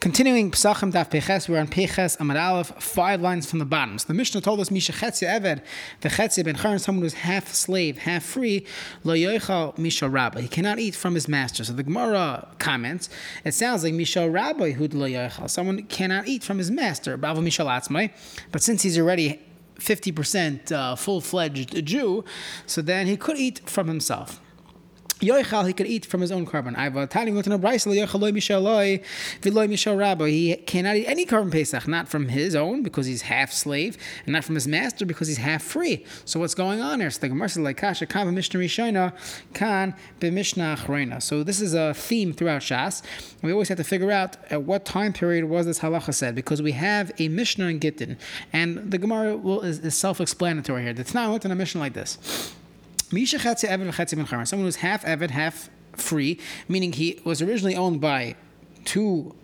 Continuing Pesachim Daf Peches, we're on Peches Amad Aleph, five lines from the bottom. So the Mishnah told us Misha Chetzia Eved, the Chetzia ben Charan, someone who's half slave, half free, Lo Yoichal Misha Rabba. He cannot eat from his master. So the Gemara comments, it sounds like Misha Rabba Hud Lo Yoichal. Someone cannot eat from his master, Bava Misha Latzmai. But since he's already 50% uh, full fledged Jew, so then he could eat from himself. Yoichal, he could eat from his own korban. I have tani went to rabbi. He cannot eat any korban Pesach, not from his own because he's half slave, and not from his master because he's half free. So what's going on here? So the Gemara says like Kasha Kan Mishnah Rishona Kan B'Mishnah Achrona. So this is a theme throughout Shas. We always have to figure out at what time period was this halacha said because we have a Mishnah in Gittin, and the Gemara will, is, is self-explanatory here. The Tanakh went in a Mishnah like this. Someone who's half Eved, half free, meaning he was originally owned by two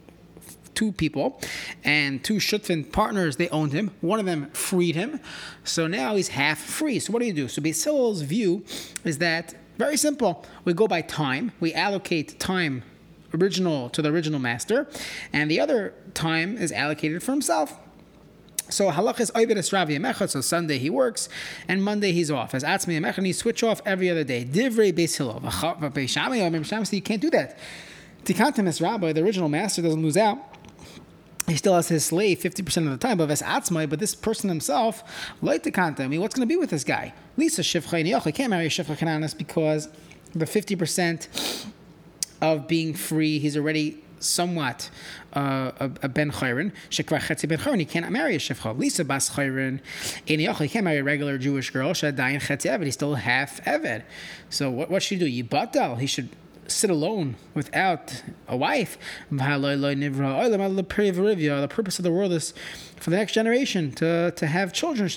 two people and two Shutfin partners they owned him. One of them freed him. So now he's half free. So what do you do? So Basil's view is that very simple. We go by time. We allocate time original to the original master and the other time is allocated for himself so halach is oibed esravi emechad. So Sunday he works, and Monday he's off. As atzmi emechad, he switch off every other day. Divrei beis hillel. Beis you can't do that. Tikantim es rabbi, the original master doesn't lose out. He still has his slave 50% of the time, but atzmai, but this person himself, like the I mean, what's going to be with this guy? Lisa shivcha can't marry shivcha kananis because the 50% of being free, he's already somewhat uh, a, a ben chayrin shekvar chetzi ben chayrin. He cannot marry a shivcha. Lisa bas chayrin. In he can't marry a regular Jewish girl. Shadayin chetzi eved. He's still half eved. So what, what should he do? He should sit alone without a wife. The purpose of the world is for the next generation to, to have children.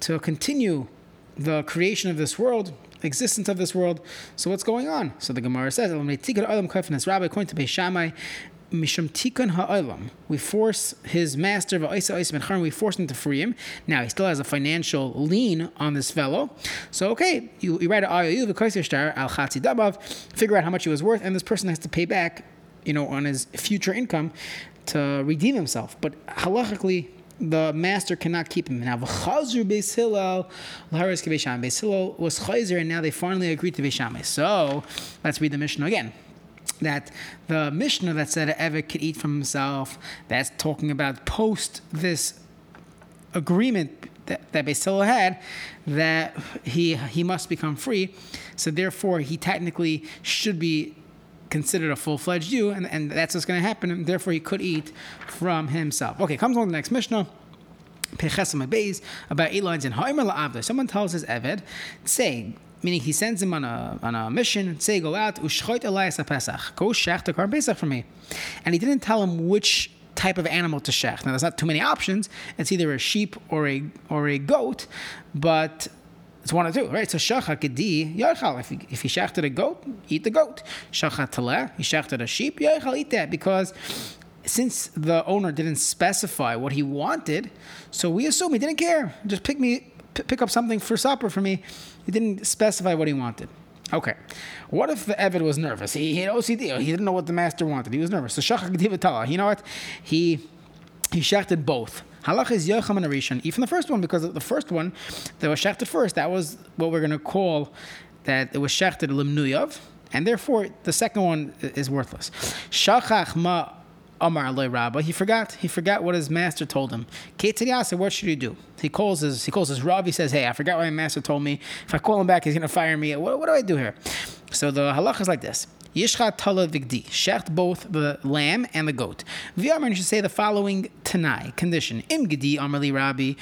To continue the creation of this world existence of this world. So what's going on? So the Gemara says, according to Beishamai, Mishum Tikkun Ha'olam. We force his master, we force him to free him. Now, he still has a financial lien on this fellow. So, okay, you, you write an IOU, al figure out how much he was worth, and this person has to pay back, you know, on his future income to redeem himself. But halachically, the master cannot keep him. Now, v'chazru Beis Hillel, l'haris k'Beisham. Beis Hillel was chayzer, and now they finally agreed to Beisham. So, let's read the Mishnah again. That the Mishnah that said Evet could eat from himself, that's talking about post this agreement that, that Beis had, that he he must become free. So therefore, he technically should be considered a full fledged Jew, and, and that's what's going to happen, and therefore he could eat from himself. Okay, comes on the next Mishnah. About eight lines in Someone tells his Eved, say, meaning he sends him on a, on a mission, say, go out, ushchoit Elias Pesach, go shech the Karm Pesach for me. And he didn't tell him which type of animal to shech. Now, there's not too many options. It's either a sheep or a, or a goat, but it's one or two, right? So shacha kedi yochal. If he, if he shachted a goat, eat the goat. Shacha taleh, he shachted a sheep, yochal, eat that because since the owner didn't specify what he wanted, so we assume he didn't care. Just pick me, pick up something for supper for me. He didn't specify what he wanted. Okay. What if the Evid was nervous? He, he had OCD. He didn't know what the master wanted. He was nervous. So shacha kedi You know what? He he shachted both. Halach is and Arishan, even the first one, because the first one that was shechted first, that was what we're going to call that it was shechted limnuyav, and therefore the second one is worthless. Shachach ma Amar Aloy Rabba. He forgot. He forgot what his master told him. said, what should he do? He calls his he calls his Rav. He says, Hey, I forgot what my master told me. If I call him back, he's gonna fire me. What, what do I do here? So the halach is like this. Yishcha tala vigdi. Shecht both the lamb and the goat. V'yamar, you should say the following tanai, condition. Im gedi amarli rabbi.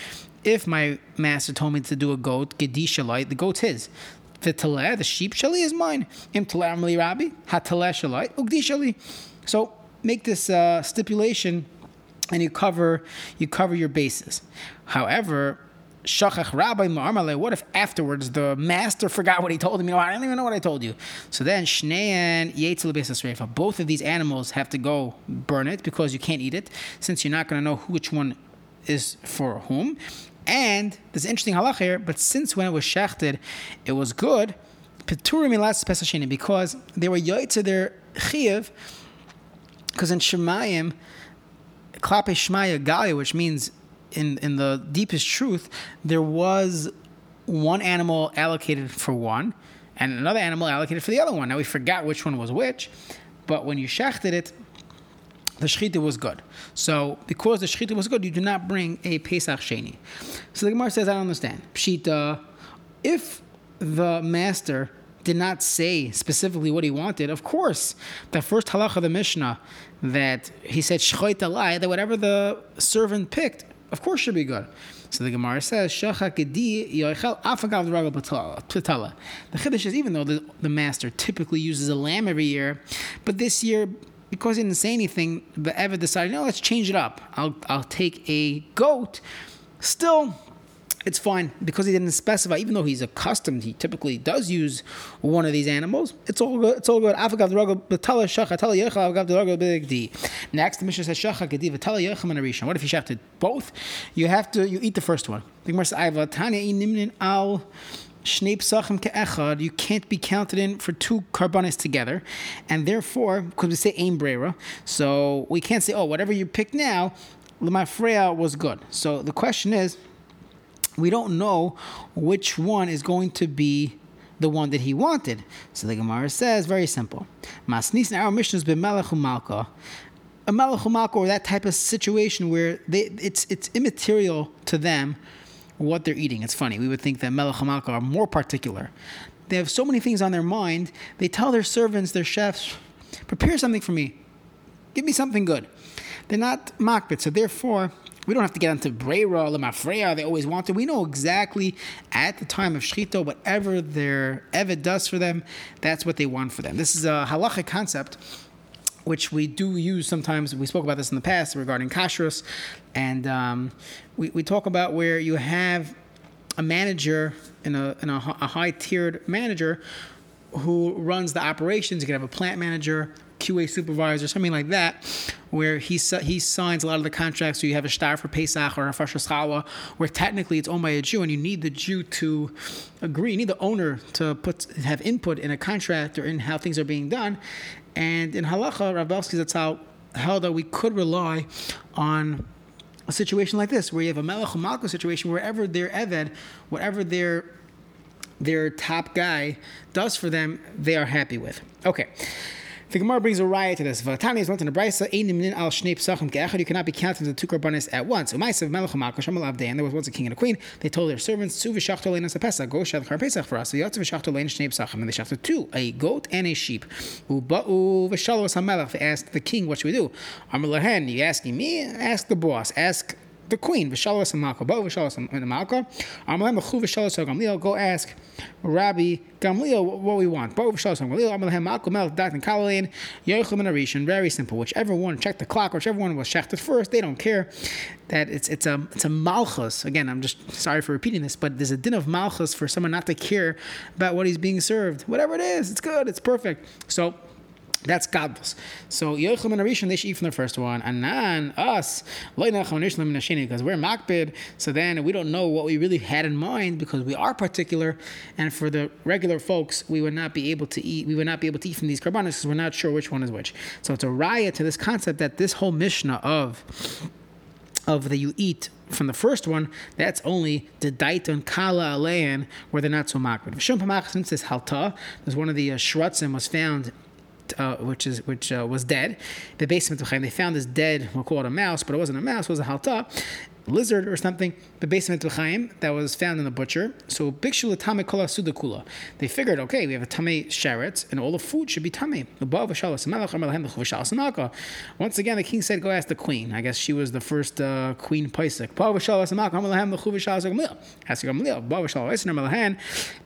If my master told me to do a goat, gedi shalai, the goat's his. V'taleh, the sheep shali is mine. Im taleh amarli rabbi. Hataleh shalai, ugdi shali. So make this uh, stipulation and you cover you cover your bases. However, Shachach Rabbi Ma'amale, what if afterwards the master forgot what he told him? You know, I don't even know what I told you. So then, Shneyan Yetzil Refa, both of these animals have to go burn it because you can't eat it, since you're not going to know which one is for whom. And there's an interesting halach here, but since when it was shechted, it was good, because they were yaitz their chiv because in Shemayim, Klape Shmaya Galia, which means in, in the deepest truth, there was one animal allocated for one and another animal allocated for the other one. Now we forgot which one was which, but when you shechted it, the shechita was good. So because the shechita was good, you do not bring a Pesach Sheni. So the Gemara says, I don't understand. Pshita, if the master did not say specifically what he wanted, of course, the first halacha of the Mishnah that he said shchoit alai, that whatever the servant picked, of course should be good. So the Gemara says, Afagav Patala. The Chiddush is even though the, the master typically uses a lamb every year, but this year, because he didn't say anything, the Ever decided, no, let's change it up. I'll, I'll take a goat. Still, it's fine because he didn't specify. Even though he's accustomed, he typically does use one of these animals. It's all good. It's all good. Next, the Mishnah says shacha gedi v'tala yecham and. What if you shafted both? You have to. You eat the first one. Al." You can't be counted in for two carbonis together, and therefore, because we say aim brera, so we can't say, oh, whatever you pick now, lemafreya was good. So the question is, we don't know which one is going to be the one that he wanted. So the Gemara says, very simple. Masnis our mission has been malka. A malach or that type of situation where they, it's it's immaterial to them what they're eating. It's funny. We would think that melech are more particular. They have so many things on their mind. They tell their servants, their chefs, prepare something for me. Give me something good. They're not makbet, so therefore we don't have to get into Breira, Lemafreya, they always wanted. We know exactly at the time of Shechita, whatever their Eved does for them, that's what they want for them. This is a halachic concept which we do use sometimes. We spoke about this in the past regarding kashrus, and um, we, we talk about where you have a manager in a, in a, a high tiered manager who runs the operations. You can have a plant manager, QA supervisor, something like that, where he he signs a lot of the contracts. So you have a star for Pesach or a Farshas Challah, where technically it's owned by a Jew, and you need the Jew to agree. You need the owner to put have input in a contract or in how things are being done. And in Halacha, Rav Belsky Zatzal held that we could rely on a situation like this, where you have a Melech Malka situation, wherever their Eved, whatever their their top guy does for them, they are happy with. Okay. The Gemara brings a riot to this. Vatani is in the brisa. al shnei psachim ke'echad. You cannot be counted the two karbanis at once. Umaisav melech hamalka shem and There was once a king and a queen. They told their servants, "Su v'shachto lein pesach. Go shad char pesach for us. V'yatzu v'shachto lein shnei psachim. And they shachted two, a goat and a sheep. Uba'u v'shalos hamelech. They asked the king, "What should we do?" Amar lahen. You asking me? Ask the boss. Ask the queen, Vishalas and Malka, Bo Vishalas and Malka, Amalem Chu Vishalas Gamliel, go ask Rabbi Gamliel what we want. Bo Vishalas and Gamliel, Amalem Malka, Melch, Dat, and Kalalin, Yochim and very simple. Whichever one, check the clock, whichever one was shechted first, they don't care. That it's it's a it's a malchus. Again, I'm just sorry for repeating this, but there's a din of malchus for someone not to care about what he's being served. Whatever it is, it's good, it's perfect. So that's godless. So Yochel and Arishon they eat from the first one, and then us because we're makbid. So then we don't know what we really had in mind because we are particular, and for the regular folks, we would not be able to eat. We would not be able to eat from these karbanos because we're not sure which one is which. So it's a riot to this concept that this whole mishnah of of the you eat from the first one, that's only the daiton kala alein, where they're not so makbid. Since this halta, there's one of the uh, shrutzim was found uh, which is which uh, was dead. The basement of Chaim, they found this dead. We'll call it a mouse, but it wasn't a mouse. It was a halta, lizard or something. The basement Chaim that was found in the butcher. So bikshul tame kola sudakula. They figured, okay, we have a tame sheretz, and all the food should be tame. Once again, the king said, go ask the queen. I guess she was the first uh, queen Paisik.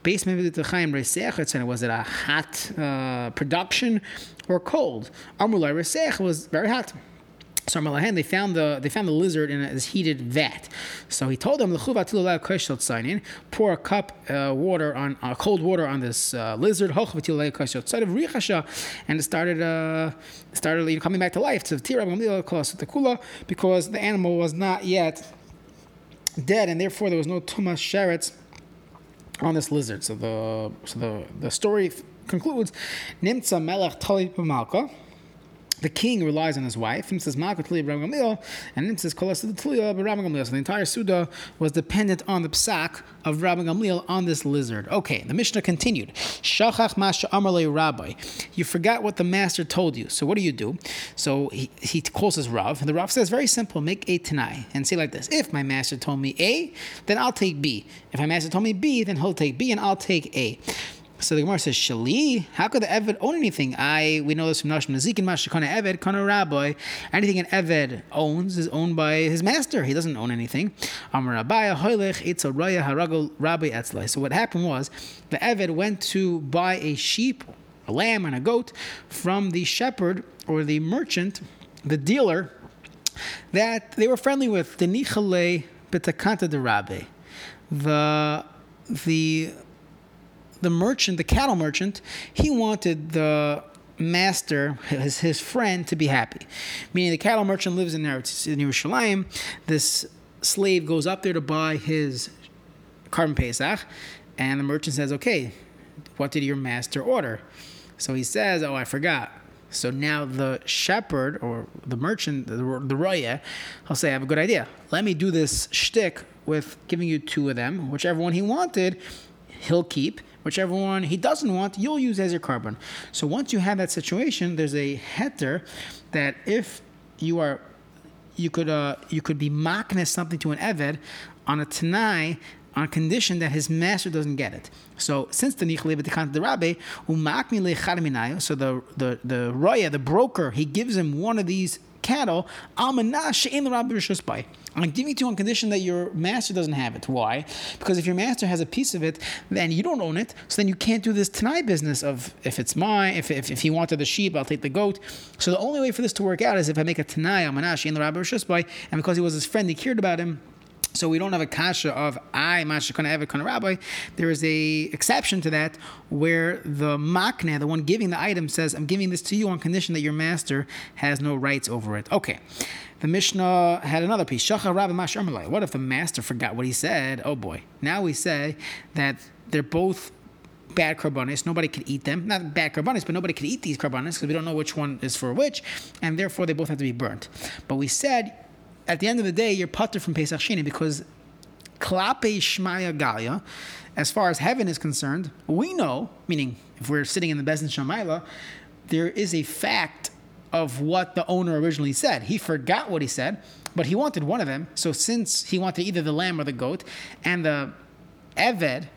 Basement Chaim was it a hot uh, production or cold? Resech was very hot. So Malahan, they found the they found the lizard in a, heated vat. So he told them, pour a cup uh, water on uh, cold water on this uh, lizard, and it started uh, started you know, coming back to life to because the animal was not yet dead, and therefore there was no tumas sheretz on this lizard. So the so the the story concludes, Nimtza Melech Malka the king relies on his wife. Him says Gamliel, and him says Gamliel. So the entire Suda was dependent on the psak of Rabbi Gamliel on this lizard. Okay, the Mishnah continued. Shachach Masha Rabbi. You forgot what the master told you. So what do you do? So he, he calls his Rav, and the Rav says very simple: make a Tanai and say like this: If my master told me A, then I'll take B. If my master told me B, then he'll take B, and I'll take A. So the Gemara says, Shali, how could the Eved own anything? I we know this from Nashon Nazik and Mashakana Eved, Kana Rabbi. Anything an Eved owns is owned by his master. He doesn't own anything. Amar Rabbi Hoylech Itza Raya Haragol Rabbi Etzlai. So what happened was the Eved went to buy a sheep, a lamb, and a goat from the shepherd or the merchant, the dealer, that they were friendly with. The Nichale Betakanta de Rabbi. The the the merchant, the cattle merchant, he wanted the master, his, his friend, to be happy. Meaning the cattle merchant lives in, there, in Yerushalayim. This slave goes up there to buy his korban pesach, and the merchant says, "Okay, what did your master order?" So he says, "Oh, I forgot." So now the shepherd or the merchant, the, the roya, he'll say, I have a good idea. Let me do this shtick with giving you two of them, whichever one he wanted, he'll keep. Whichever one he doesn't want, you'll use as your korban. So once you have that situation, there's a heter that if you are you could uh, you could be maknes something to an eved on a tanai on condition that his master doesn't get it. So since the nichle the Khan the rabbe umakmi so the the the roya the broker he gives him one of these cattle almanash in the rabbi by. I'm giving it to you on condition that your master doesn't have it. Why? Because if your master has a piece of it, then you don't own it. So then you can't do this tonight business of if it's mine, if, if, if he wanted the sheep, I'll take the goat. So the only way for this to work out is if I make a tanai amanashi in the rabbi by, and because he was his friend, he cared about him. So we don't have a kasha of I masha kana ever kana rabbi. There is a exception to that where the makne, the one giving the item, says, "I'm giving this to you on condition that your master has no rights over it." Okay. The Mishnah had another piece. Shacha Rabbi Mash What if the master forgot what he said? Oh boy. Now we say that they're both bad carbonis. Nobody could eat them. Not bad carbonis, but nobody could eat these carbonis because we don't know which one is for which, and therefore they both have to be burnt. But we said at the end of the day, you're putter from Pesach Sheni because klape shmaya galia, as far as heaven is concerned, we know, meaning if we're sitting in the Bezin Shamayla, there is a fact of what the owner originally said. He forgot what he said, but he wanted one of them. So since he wanted either the lamb or the goat, and the Eved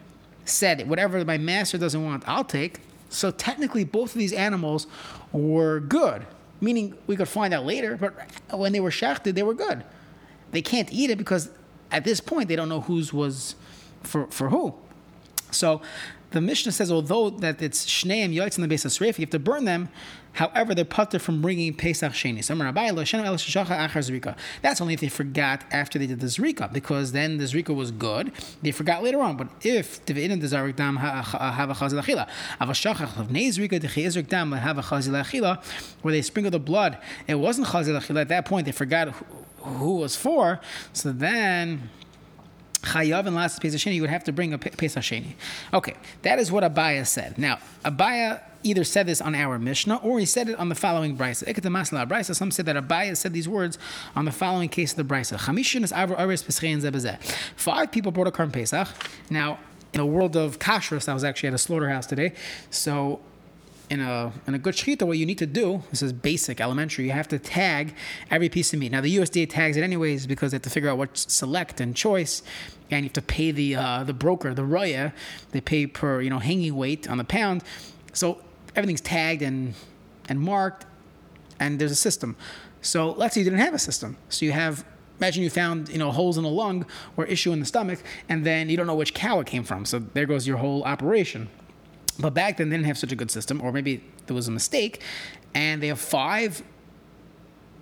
said, whatever my master doesn't want, I'll take. So technically, both of these animals were good meaning we could find out later, but when they were shachted, they were good. They can't eat it because at this point they don't know whose was for, for who. So the Mishnah says, although that it's shneim yoitz in the base of sreif, you have to burn them. However, they're putter from bringing Pesach Sheni. That's only if they forgot after they did the Zrika, because then the Zrika was good. They forgot later on. But if the Devi'in the Zarik Dam have a Chazil Achila, Avashachach of Nei Zrika, Dam have a Chazil Achila, where they sprinkle the blood, it wasn't Chazil Achila. At that point, they forgot who was for. So then chayav and last Pesach Sheni, you would have to bring a Pesach Sheni. Okay, that is what Abaya said. Now, Abaya either said this on our Mishnah or he said it on the following brisa. Some said that Abaya said these words on the following case of the brisa. Five people brought a Karm Pesach. Now, in the world of kashrus, I was actually at a slaughterhouse today, so in a in a good shechita, what you need to do this is basic, elementary. You have to tag every piece of meat. Now the USDA tags it anyways because they have to figure out what select and choice, and you have to pay the uh, the broker, the roya. They pay per you know hanging weight on the pound, so everything's tagged and and marked, and there's a system. So let's say you didn't have a system, so you have imagine you found you know holes in the lung or issue in the stomach and then you don't know which cow it came from so there goes your whole operation but back then, they didn't have such a good system, or maybe there was a mistake, and they have five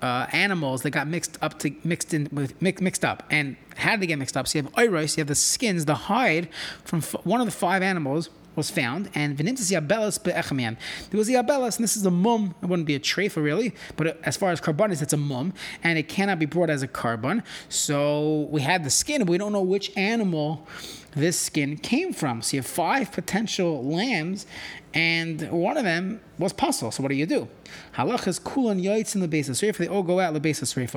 uh, animals that got mixed up to mixed in with mix, mixed up. And how did they get mixed up? So you have oiros, you have the skins, the hide from f- one of the five animals was found, and v'nimtzas yabelas be'echamian. There was the yabelas, and this is a mum. It wouldn't be a treifa really, but as far as karbanis, it's a mum, and it cannot be brought as a korban. So we had the skin, but we don't know which animal this skin came from. So you have five potential lambs, and one of them was puzzle. So what do you do? Halach is cool and yaitz in the basis of They all go out the basis of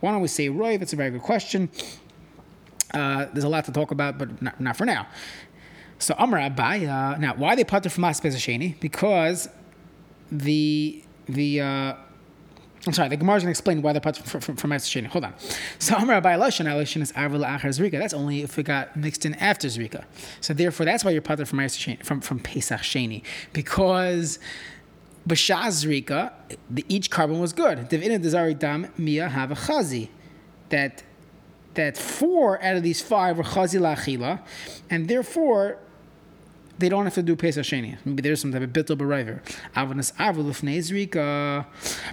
Why don't we say roiv? It's a very good question. Uh, there's a lot to talk about, but not, not for now. So Amr Abaya. Now, why they it from Aspezasheni? Because the the uh, I'm sorry, the Gemara is going to explain why they're from from, from Sheni. Hold on. So Amr Abai Lashon Lashon is Arvel Achar Zrika. That's only if it got mixed in after Zrika. So therefore, that's why you're put from from from Pesach Sheni because. B'shaz Zrika, each korban was good. Divina Dezari Dam Mia have a chazi. That that four out of these five were chazi lachila, and therefore they don't have to do Pesach Sheni. Maybe there's some type of bittul b'river. Avanas avuluf Zrika.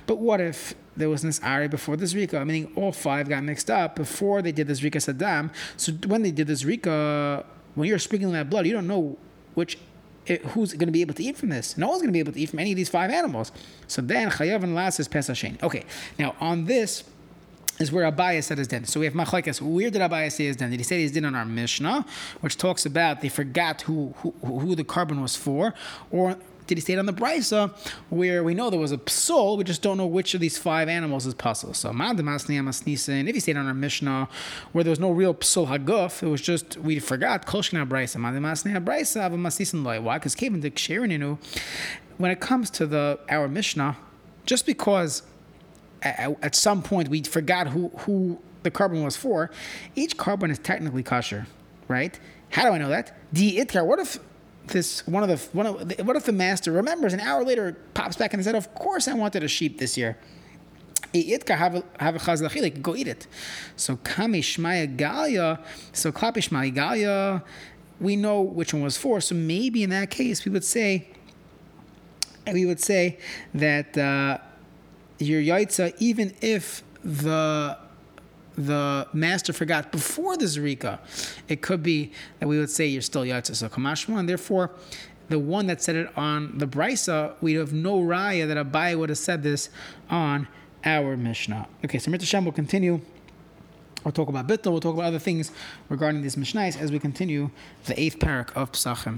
But what if there was this Ari before the Zrika? Meaning all five got mixed up before they did the Zrika Saddam. So when they did the Zrika, when you're sprinkling that blood, you don't know which it, who's going to be able to eat from this? No one's going to be able to eat from any of these five animals. So then Chayav and Las is Pesach Sheni. Okay, now on this is where Abaye said his din. So we have machlekes. Where did Abaye say his din? Did he say his din on our Mishnah, which talks about they forgot who who, who the korban was for, or did he say it on the brisa where we know there was a psul, we just don't know which of these five animals is puzzle. So if he stayed on our Mishnah where there was no real psul haguf, it was just we forgot kolshina brisa. Why? Because Kevin when it comes to the our Mishnah, just because at, some point we forgot who, who the korban was for, each carbon is technically kosher, right? How do I know that? The itkar. What if this one of the one of the, what if the master remembers an hour later pops back and said, "Of course I wanted a sheep this year." Go eat it. So kami shmaya. So klapi shmaya. We know which one was for. So maybe in that case we would say we would say that. Uh, your yaitza, even if the the master forgot before the zrika, it could be that we would say you're still yaitza. So kamashma, and therefore, the one that said it on the brisa, we have no raya that Abai would have said this on our Mishnah. Okay, so Shem will continue. We'll talk about bittul. We'll talk about other things regarding these Mishnahs as we continue the eighth parak of Psachim.